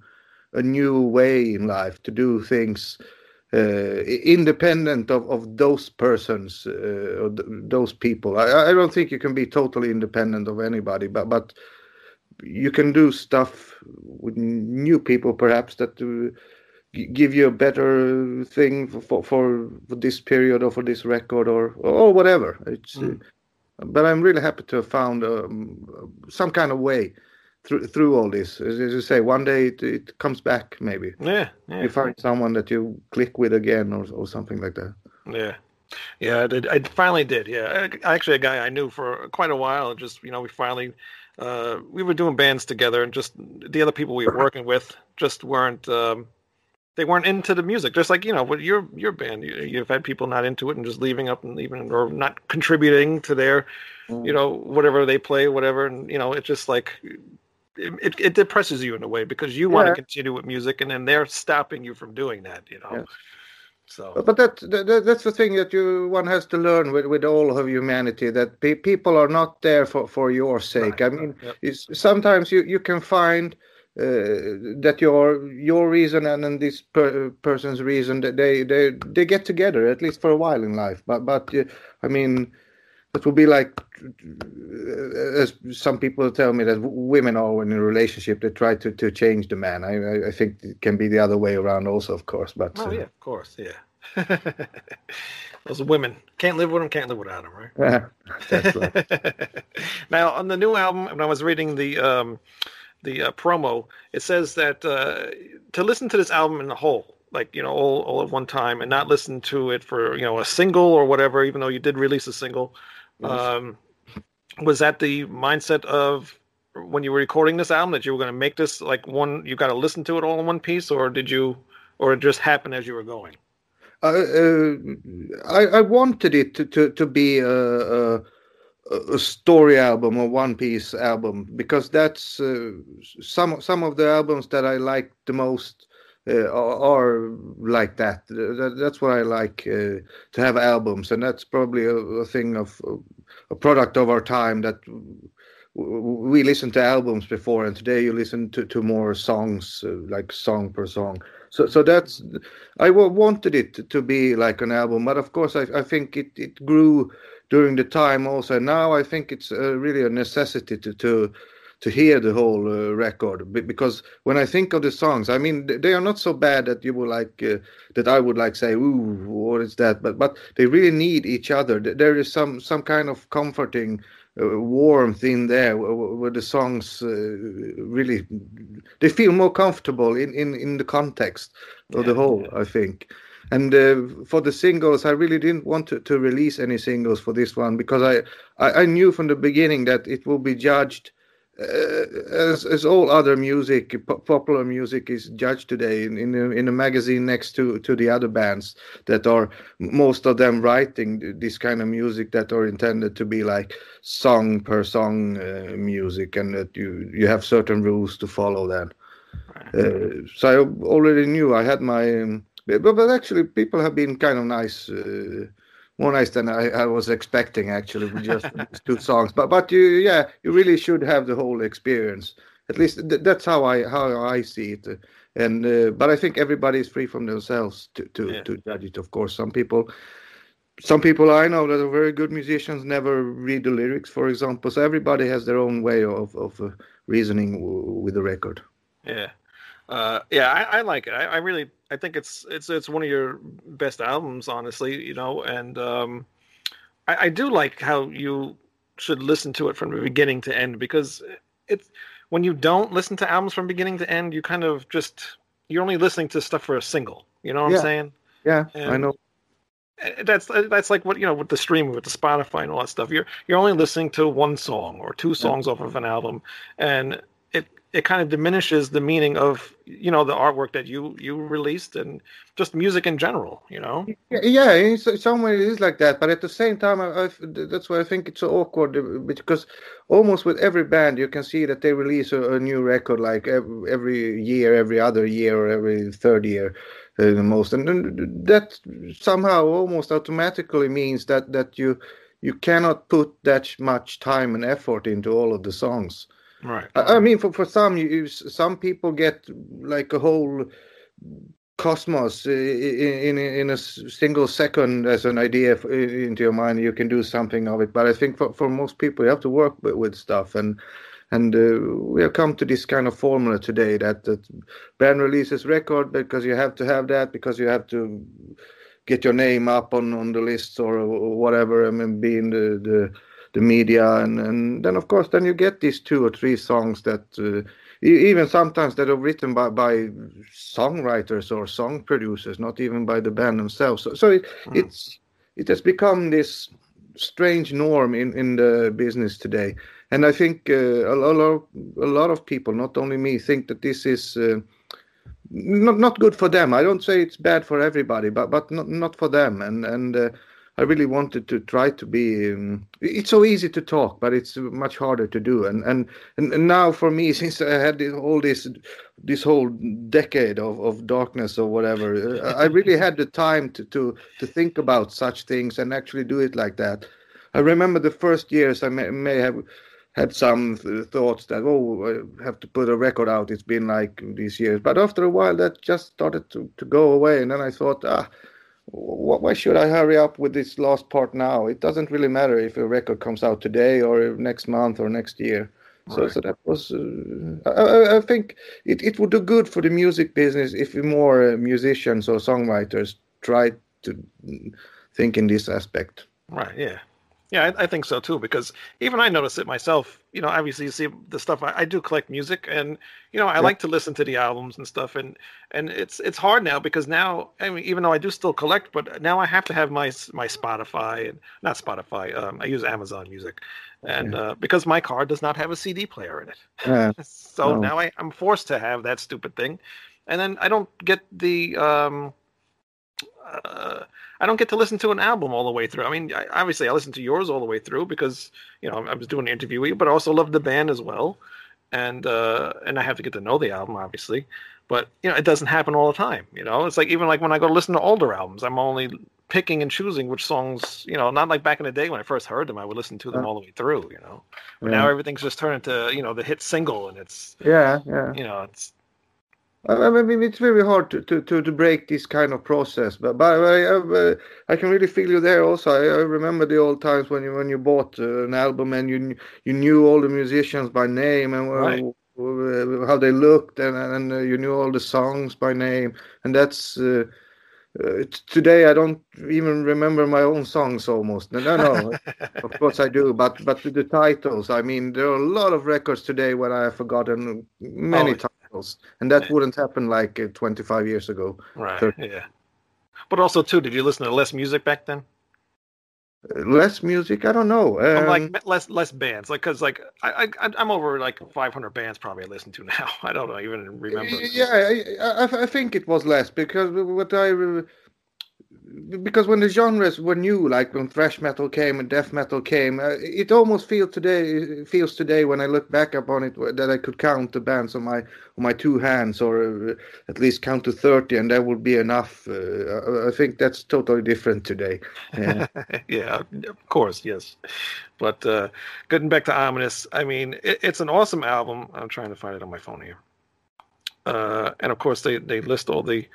a new way in life to do things uh, independent of, of those persons uh, or th- those people. I, I don't think you can be totally independent of anybody, but but you can do stuff with new people perhaps that uh, give you a better thing for, for for this period or for this record or or whatever. It's. Uh, but I'm really happy to have found um, some kind of way through through all this. As, as you say, one day it, it comes back. Maybe Yeah, yeah. you find someone that you click with again, or or something like that. Yeah. Yeah, I, did. I finally did. Yeah, actually, a guy I knew for quite a while. Just you know, we finally uh, we were doing bands together, and just the other people we were working with just weren't um, they weren't into the music. Just like you know, with your your band, you, you've had people not into it and just leaving up and leaving or not contributing to their you know whatever they play, whatever, and you know, it's just like. It, it, depresses you in a way because you want to continue with music and then they're stopping you from doing that, you know. Yeah. So But that, that that's the thing that you one has to learn with, with all of humanity that pe- people are not there for, for your sake. I mean, Yep. sometimes you, you can find uh, that your your reason and, and this per, person's reason that they, they they get together at least for a while in life. But but uh, I mean, it would be like uh, as some people tell me that women are in a relationship they try to, to change the man. I I- think it can be the other way around also, of course. But Oh uh, yeah, of course, yeah. Those women can't live with them, can't live without them, right? that's right. now on the new album, when I was reading the um, the uh, promo, it says that uh, to listen to this album in the whole, like you know, all all at one time, and not listen to it for you know a single or whatever, even though you did release a single, um, was that the mindset of when you were recording this album that you were going to make this like one? You got to listen to it all in one piece, or did you, or it just happened as you were going? Uh, uh, I, I wanted it to, to, to be a, a, a story album, a one piece album, because that's uh, some some of the albums that I like the most uh, are, like that. that. That's what I like uh, to have albums, and that's probably a, a thing of a product of our time that we listened to albums before, and today you listen to, to more songs, uh, like song per song. So, so that's I wanted it to be like an album, but of course I, I think it, it grew during the time also. Now I think it's uh, really a necessity to to to hear the whole uh, record because when I think of the songs, I mean they are not so bad that you would like uh, that I would like say, "Ooh, what is that?" But but they really need each other. There is some some kind of comforting uh, warmth in there where the songs uh, really they feel more comfortable in in in the context of yeah, the whole. Yeah. I think. And uh, for the singles, I really didn't want to, to release any singles for this one because I, I, I knew from the beginning that it will be judged as as all other music, popular music is judged today in in a, in a magazine next to to the other bands that are most of them writing this kind of music that are intended to be like song per song uh, music, and that you you have certain rules to follow. Then, uh, so I already knew I had my, um, but, but actually people have been kind of nice uh, more nice than I, I was expecting actually with just two songs. But but you yeah you really should have the whole experience. At least th- that's how I how I see it. And uh, but I think everybody is free from themselves to to, yeah. to judge it. Of course, some people. Some people I know that are very good musicians never read the lyrics, for example. So everybody has their own way of of uh, reasoning w- with the record. Yeah, uh, yeah, I, I, like it. I, I, really, I think it's it's it's one of your best albums, honestly. You know, and um, I, I, do like how you should listen to it from the beginning to end because it's when you don't listen to albums from beginning to end, you kind of just you're only listening to stuff for a single. You know what yeah. I'm saying? Yeah, and I know. That's that's like what you know with the streaming, with the Spotify and all that stuff. You're you're only listening to one song or two songs yeah. off of an album, and it kind of diminishes the meaning of you know the artwork that you you released and just music in general you know? Yeah, in some way it is like that but at the same time I, I, that's why i think it's so awkward uh, because almost with every band you can see that they release a, a new record like every, year every other year or every third year uh, the most and, and that somehow almost automatically means that that you you cannot put that much time and effort into all of the songs Right. I, I mean, for for some, you, some people get like a whole cosmos in, in in a single second as an idea into your mind. You can do something of it, but I think for for most people, you have to work with, with stuff and. And uh, we have come to this kind of formula today that, that band releases record because you have to have that because you have to get your name up on, on the lists or whatever. I mean, being the, the the media and and then of course then you get these two or three songs that uh, even sometimes that are written by by songwriters or song producers not even by the band themselves. So, so it, mm. it's it has become this strange norm in in the business today. And i think uh, a, lot of, a lot of people not only me think that this is uh, not not good for them. I don't say it's bad for everybody but but not not for them. And and uh, I really wanted to try to be. Um, it's so easy to talk, but it's much harder to do. And and and now for me, since I had all this this whole decade of, of darkness or whatever, I really had the time to, to to think about such things and actually do it like that. I remember the first years I may, may have had some th- thoughts that oh I have to put a record out. It's been like these years, but after a while that just started to, to go away, and then I thought ah why should I hurry up with this last part now? It doesn't really matter if a record comes out today or next month or next year. So, right. so that was. Uh, I, I, think it, it would do good for the music business if more uh, musicians or songwriters tried to think in this aspect. Right. Yeah. Yeah, I, I think so too. Because even I notice it myself. You know, obviously you see the stuff. I, I do collect music, and you know, I like to listen to the albums and stuff. And and it's it's hard now because now, I mean, even though I do still collect, but now I have to have my my Spotify and not Spotify. Um, I use Amazon Music, and uh, because my car does not have a CD player in it, Yeah. so Oh. now I, I'm forced to have that stupid thing, and then I don't get the um, uh, I don't get to listen to an album all the way through. I mean, I, obviously I listened to yours all the way through because you know I was doing an interview with you, but I also love the band as well, and uh, and I have to get to know the album obviously. But you know, it doesn't happen all the time. You know, it's like even like when I go to listen to older albums, I'm only picking and choosing which songs. You know, not like back in the day when I first heard them, I would listen to them all the way through. You know, but now everything's just turned into you know the hit single, and it's Yeah, yeah. you know it's I mean, it's very hard to, to, to, to break this kind of process, but but I, I, I can really feel you there. Also, I, I remember the old times when you when you bought uh, an album and you you knew all the musicians by name and uh, Right. how they looked and and uh, you knew all the songs by name, and that's. Uh, uh, today I don't even remember my own songs almost. No, no, no. of course I do, but but the titles. I mean, there are a lot of records today where I have forgotten many Oh, and that wouldn't happen like uh, 25 years ago. right, Sure. yeah. But also too, did you listen to less music back then? Less music, I don't know. Um, like less less bands, like because like I, I I'm over like 500 bands probably I listen to now. I don't know, even remember. Yeah, I, I, I think it was less because what I because when the genres were new, like when thrash metal came and death metal came, uh, it almost feels today feels today when I look back upon it that I could count the bands on my on my two hands or uh, at least count to thirty, and that would be enough. Uh, I- I think that's totally different today. Yeah. yeah, of course, yes. But uh, getting back to Ominous, I mean, it, it's an awesome album. I'm trying to find it on my phone here. Uh, and of course, they, they list all the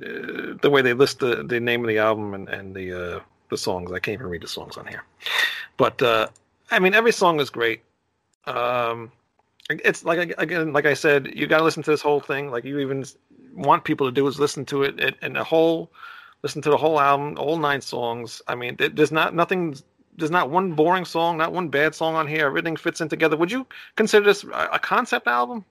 the way they list the, the name of the album and and the uh, the songs. I can't even read the songs on here. But uh, I mean, every song is great. Um, it's like again, like I said, you got to listen to this whole thing. Like you even want people to do is listen to it and, and the whole listen to the whole album, all nine songs. I mean, there- there's not nothing. There's not one boring song, not one bad song on here. Everything fits in together. Would you consider this a concept album?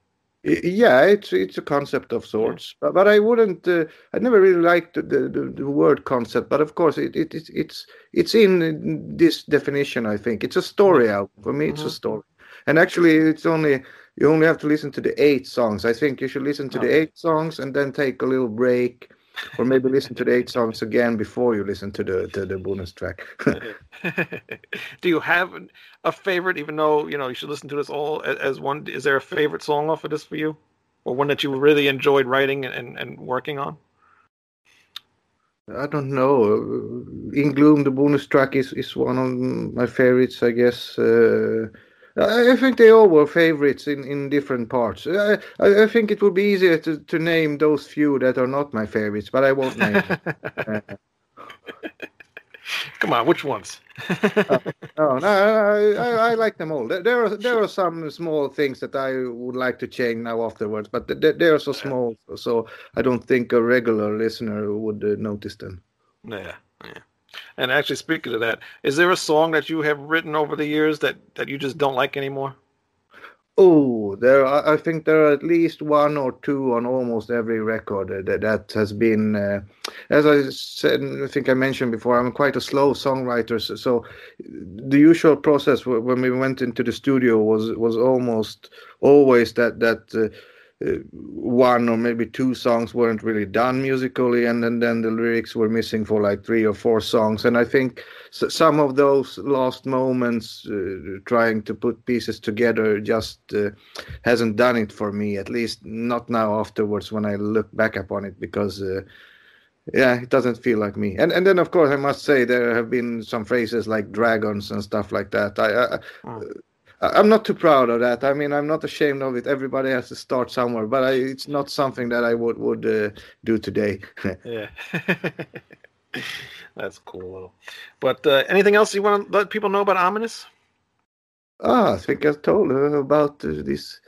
Yeah, it's it's a concept of sorts, but, but I wouldn't. Uh, I never really liked the, the, the, word concept, but of course it, it it's it's it's in this definition. I think it's a story album for me. It's a story, and actually it's only you only have to listen to the eight songs. I think you should listen to the eight songs and then take a little break, or maybe listen to the eight songs again before you listen to the to the bonus track. Do you have a favorite? Even though you know you should listen to this all as one. Is there a favorite song off of this for you, or one that you really enjoyed writing and, and, working on? I don't know. In Gloom, the bonus track is, is one of my favorites, I guess. Uh, I, I think they all were favorites in, in different parts. I, I, I think it would be easier to, to name those few that are not my favorites, but I won't name them. Uh, Come on, which ones? no, no, I, I, I like them all. There, there are there are some small things that I would like to change now afterwards, but they, they are so small, so I don't think a regular listener would uh, notice them. Yeah, yeah. And actually, speaking of that, is there a song that you have written over the years that that you just don't like anymore? Oh, there. I think there are at least one or two on almost every record that that has been. Uh, as I said, I think I mentioned before, I'm quite a slow songwriter. So, so the usual process when we went into the studio was was almost always that that. Uh, one or maybe two songs weren't really done musically, and then, then the lyrics were missing for like three or four songs. And I think s- some of those lost moments, uh, trying to put pieces together, just uh, hasn't done it for me. At least not now. Afterwards, when I look back upon it, because. Uh, yeah, it doesn't feel like me. And and then of course I must say there have been some phrases like dragons and stuff like that. I, I I- I'm not too proud of that. I mean, I'm not ashamed of it. Everybody has to start somewhere, but I, it's not something that I would would uh, do today. Yeah, that's cool. Though. But uh, anything else you want to let people know about Ominous? ah, I think I told her about uh, this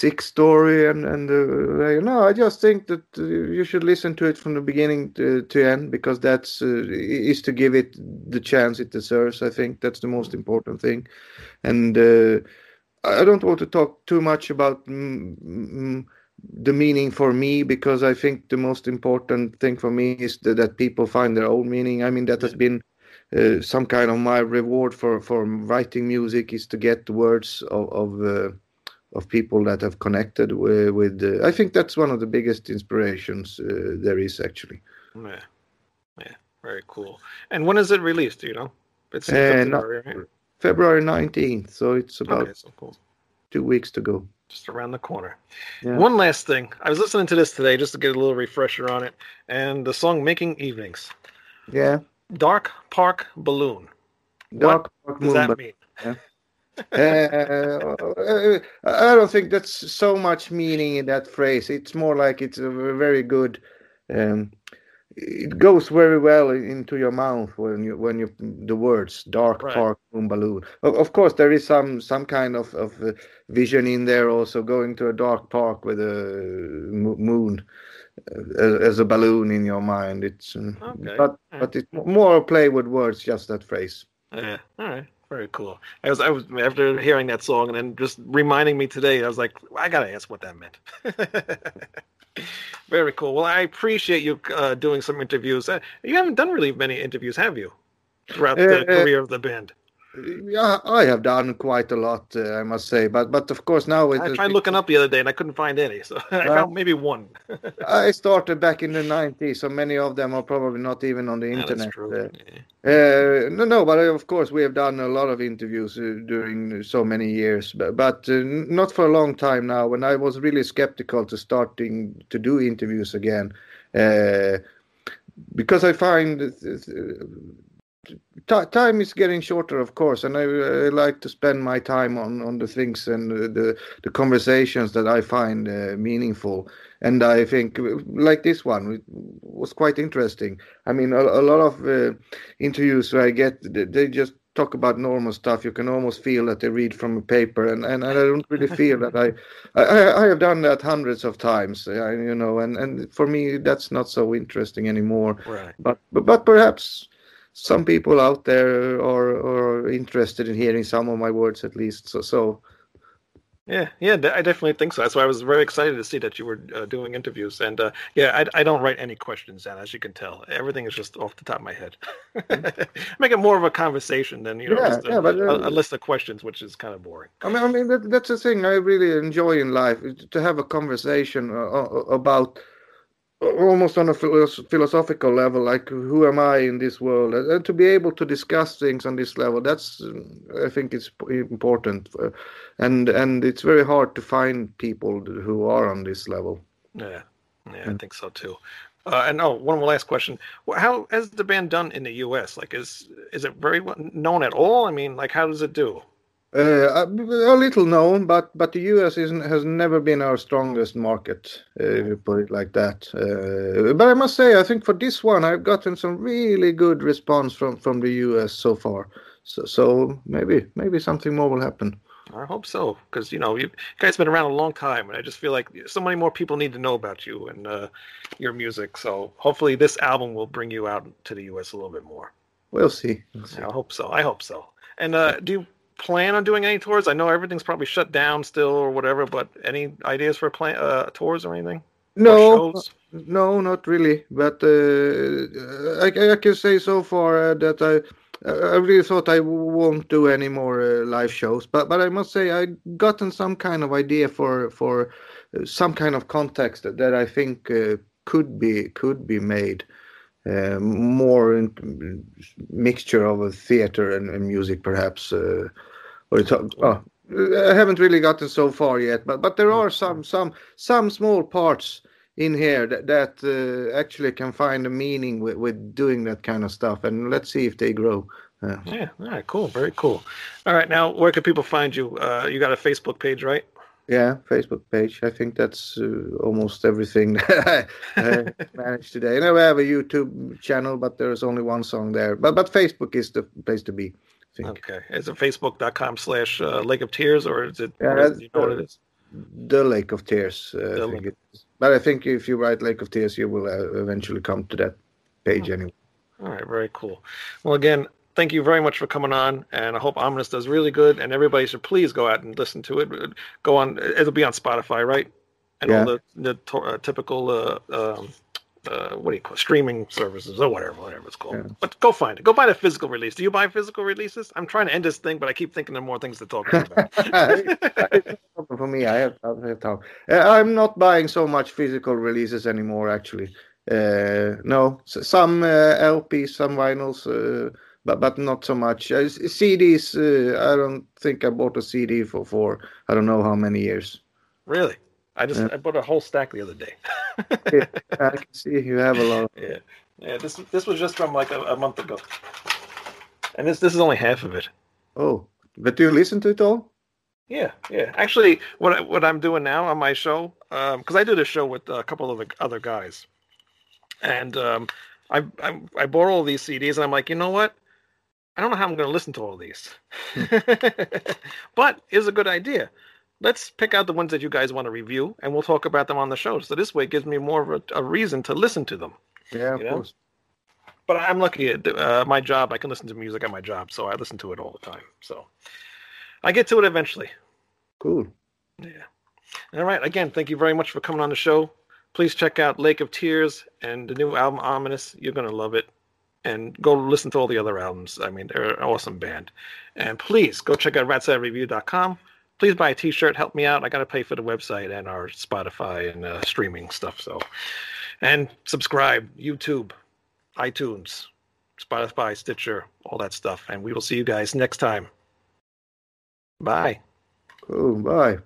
sick story and and uh, you know I just think that uh, you should listen to it from the beginning to, to end because that's uh, is to give it the chance it deserves. I think that's the most important thing, and uh, I don't want to talk too much about. Mm, mm, the meaning for me because I think the most important thing for me is that, that people find their own meaning. I mean that has been uh, some kind of my reward for for writing music is to get the words of of, uh, of people that have connected with. with uh, I think that's one of the biggest inspirations uh, there is actually. Yeah, yeah, very cool. And when is it released? Do you know? It's Uh, February, right? February nineteenth, so it's about Okay, so cool. two weeks to go. Just around the corner. Yeah. One last thing. I was listening to this today just to get a little refresher on it, and the song "Making Evenings." Yeah, Dark Park Balloon. Dark Park What does Moon, that mean? uh, I don't think that's so much meaning in that phrase. It's more like it's a very good. Um, it goes very well into your mouth when you when you the words dark Right. park moon balloon. Of, of course, there is some some kind of of uh, vision in there. Also, going to a dark park with a moon uh, as a balloon in your mind. It's uh, Okay. but but it's more a play with words. Just that phrase. Yeah. All right. Very cool. I was I was after hearing that song and then just reminding me today. I was like, I gotta ask what that meant. Very cool. Well, I appreciate you uh, doing some interviews. Uh, you haven't done really many interviews, have you? Throughout the Uh, career of the band. Yeah, I have done quite a lot, uh, I must say. But but of course now it, I tried looking up the other day and I couldn't find any, so I Uh, found maybe one. I started back in the 90s, so many of them are probably not even on the Yeah, internet. Uh, uh, no, no, but of course we have done a lot of interviews uh, during so many years, but, but uh, not for a long time now. When I was really skeptical to starting to do interviews again, uh, because I find time is getting shorter, of course, and I, I like to spend my time on on the things and the the, conversations that I find uh, meaningful. And I think, uh, like this one, it was quite interesting. I mean, a, a lot of uh, interviews where I get, they they just talk about normal stuff. You can almost feel that they read from a paper, and, and, and I don't really feel that I, I I have done that hundreds of times, uh, you know, and, and for me that's not so interesting anymore. Right. But but, but perhaps some people out there are are interested in hearing some of my words at least. So so Yeah, yeah, I definitely think so. That's why I was very excited to see that you were uh, doing interviews. And uh, yeah, I, I don't write any questions down, as you can tell. Everything is just off the top of my head. Make it more of a conversation than you know Yeah, just a, yeah, but, uh, a, a list of questions, which is kind of boring. I mean, I mean that, that's the thing I really enjoy in life to have a conversation uh, uh, about almost on a philosophical level, like who am I in this world, and, and to be able to discuss things on this level. That's uh, I think it's important, uh, and and it's very hard to find people who are on this level. Yeah, yeah, Mm. I think so too. Uh, and oh, one more last question: How has the band done in the U.S.? Like, is is it very well known at all? I mean, like, how does it do? Uh, a a little known, but but the U.S. isn't, has never been our strongest market, uh, if you put it like that. Uh, but I must say, I think for this one, I've gotten some really good response from from the U.S. so far. So so maybe maybe something more will happen. I hope so, because you know you guys been around a long time, and I just feel like so many more people need to know about you and uh, your music. So hopefully, this album will bring you out to the U.S. a little bit more. We'll see. We'll see. I hope so. I hope so. And uh, do you plan on doing any tours? I know everything's probably shut down still or whatever, but any ideas for plan uh, tours or anything? Or No, shows? No, not really. But uh, I, I can say so far uh, that I I really thought I won't do any more uh, live shows. But but I must say I gotten some kind of idea for for uh, some kind of context that, that I think uh, could be could be made. Uh, more in, mixture of a theater and, and music, perhaps. Uh, or it's, oh, I haven't really gotten so far yet, but but there are some some some small parts in here that that uh, actually can find a meaning with, with doing that kind of stuff, and let's see if they grow. Uh, Yeah. All right. Cool. Very cool. All right. Now, where can people find you? Uh, you got a Facebook page, right? Yeah, Facebook page. I think that's uh, almost everything that I uh, managed today. And I have a YouTube channel, but there's only one song there. But but Facebook is the place to be. I think. Okay. Is it facebook.com slash uh, Lake of Tears or is it, Yeah, is- you know what it is? the Lake of Tears. Uh, I think it is. But I think if you write Lake of Tears, you will uh, eventually come to that page anyway. All right, very cool. Well, again, thank you very much for coming on, and I hope Ominous does really good. And everybody should please go out and listen to it. Go on; it'll be on Spotify, right? And all the the to- uh, typical uh, um, uh, what do you call it? streaming services or whatever, whatever it's called. Yeah. But go find it. Go buy the physical release. Do you buy physical releases? I'm trying to end this thing, but I keep thinking of more things to talk about. For me, I have, I have time. Uh, I'm not buying so much physical releases anymore. Actually, uh, no, some uh, LPs, some vinyls, uh, but but not so much. Uh, s- CDs. Uh, I don't think I bought a CD for for I don't know how many years. really? I just Yeah. I bought a whole stack the other day. I can see you have a lot. Yeah, yeah. This this was just from like a, a month ago, and this this is only half of it. Oh, but do you listen to it all? Yeah, yeah. Actually, what I, what I'm doing now on my show, because I did a show with a couple of the other guys, and um, I, I I bought all these CDs, and I'm like, you know what? I don't know how I'm going to listen to all these, but here's a good idea. Let's pick out the ones that you guys want to review, and we'll talk about them on the show. So this way, it gives me more of a, a reason to listen to them. Yeah, of Yeah. course. But I'm lucky at uh, my job. I can listen to music at my job, so I listen to it all the time. So I get to it eventually. Cool. Yeah. All right. Again, thank you very much for coming on the show. Please check out Lake of Tears and the new album Ominous. You're gonna love it. And go listen to all the other albums. I mean, they're an awesome band. And please go check out ratsaladreview.com. Please buy a T-shirt. Help me out. I gotta pay for the website and our Spotify and uh, streaming stuff. So, and subscribe. YouTube, iTunes, Spotify, Stitcher, all that stuff. And we will see you guys next time. Bye. Cool. Bye.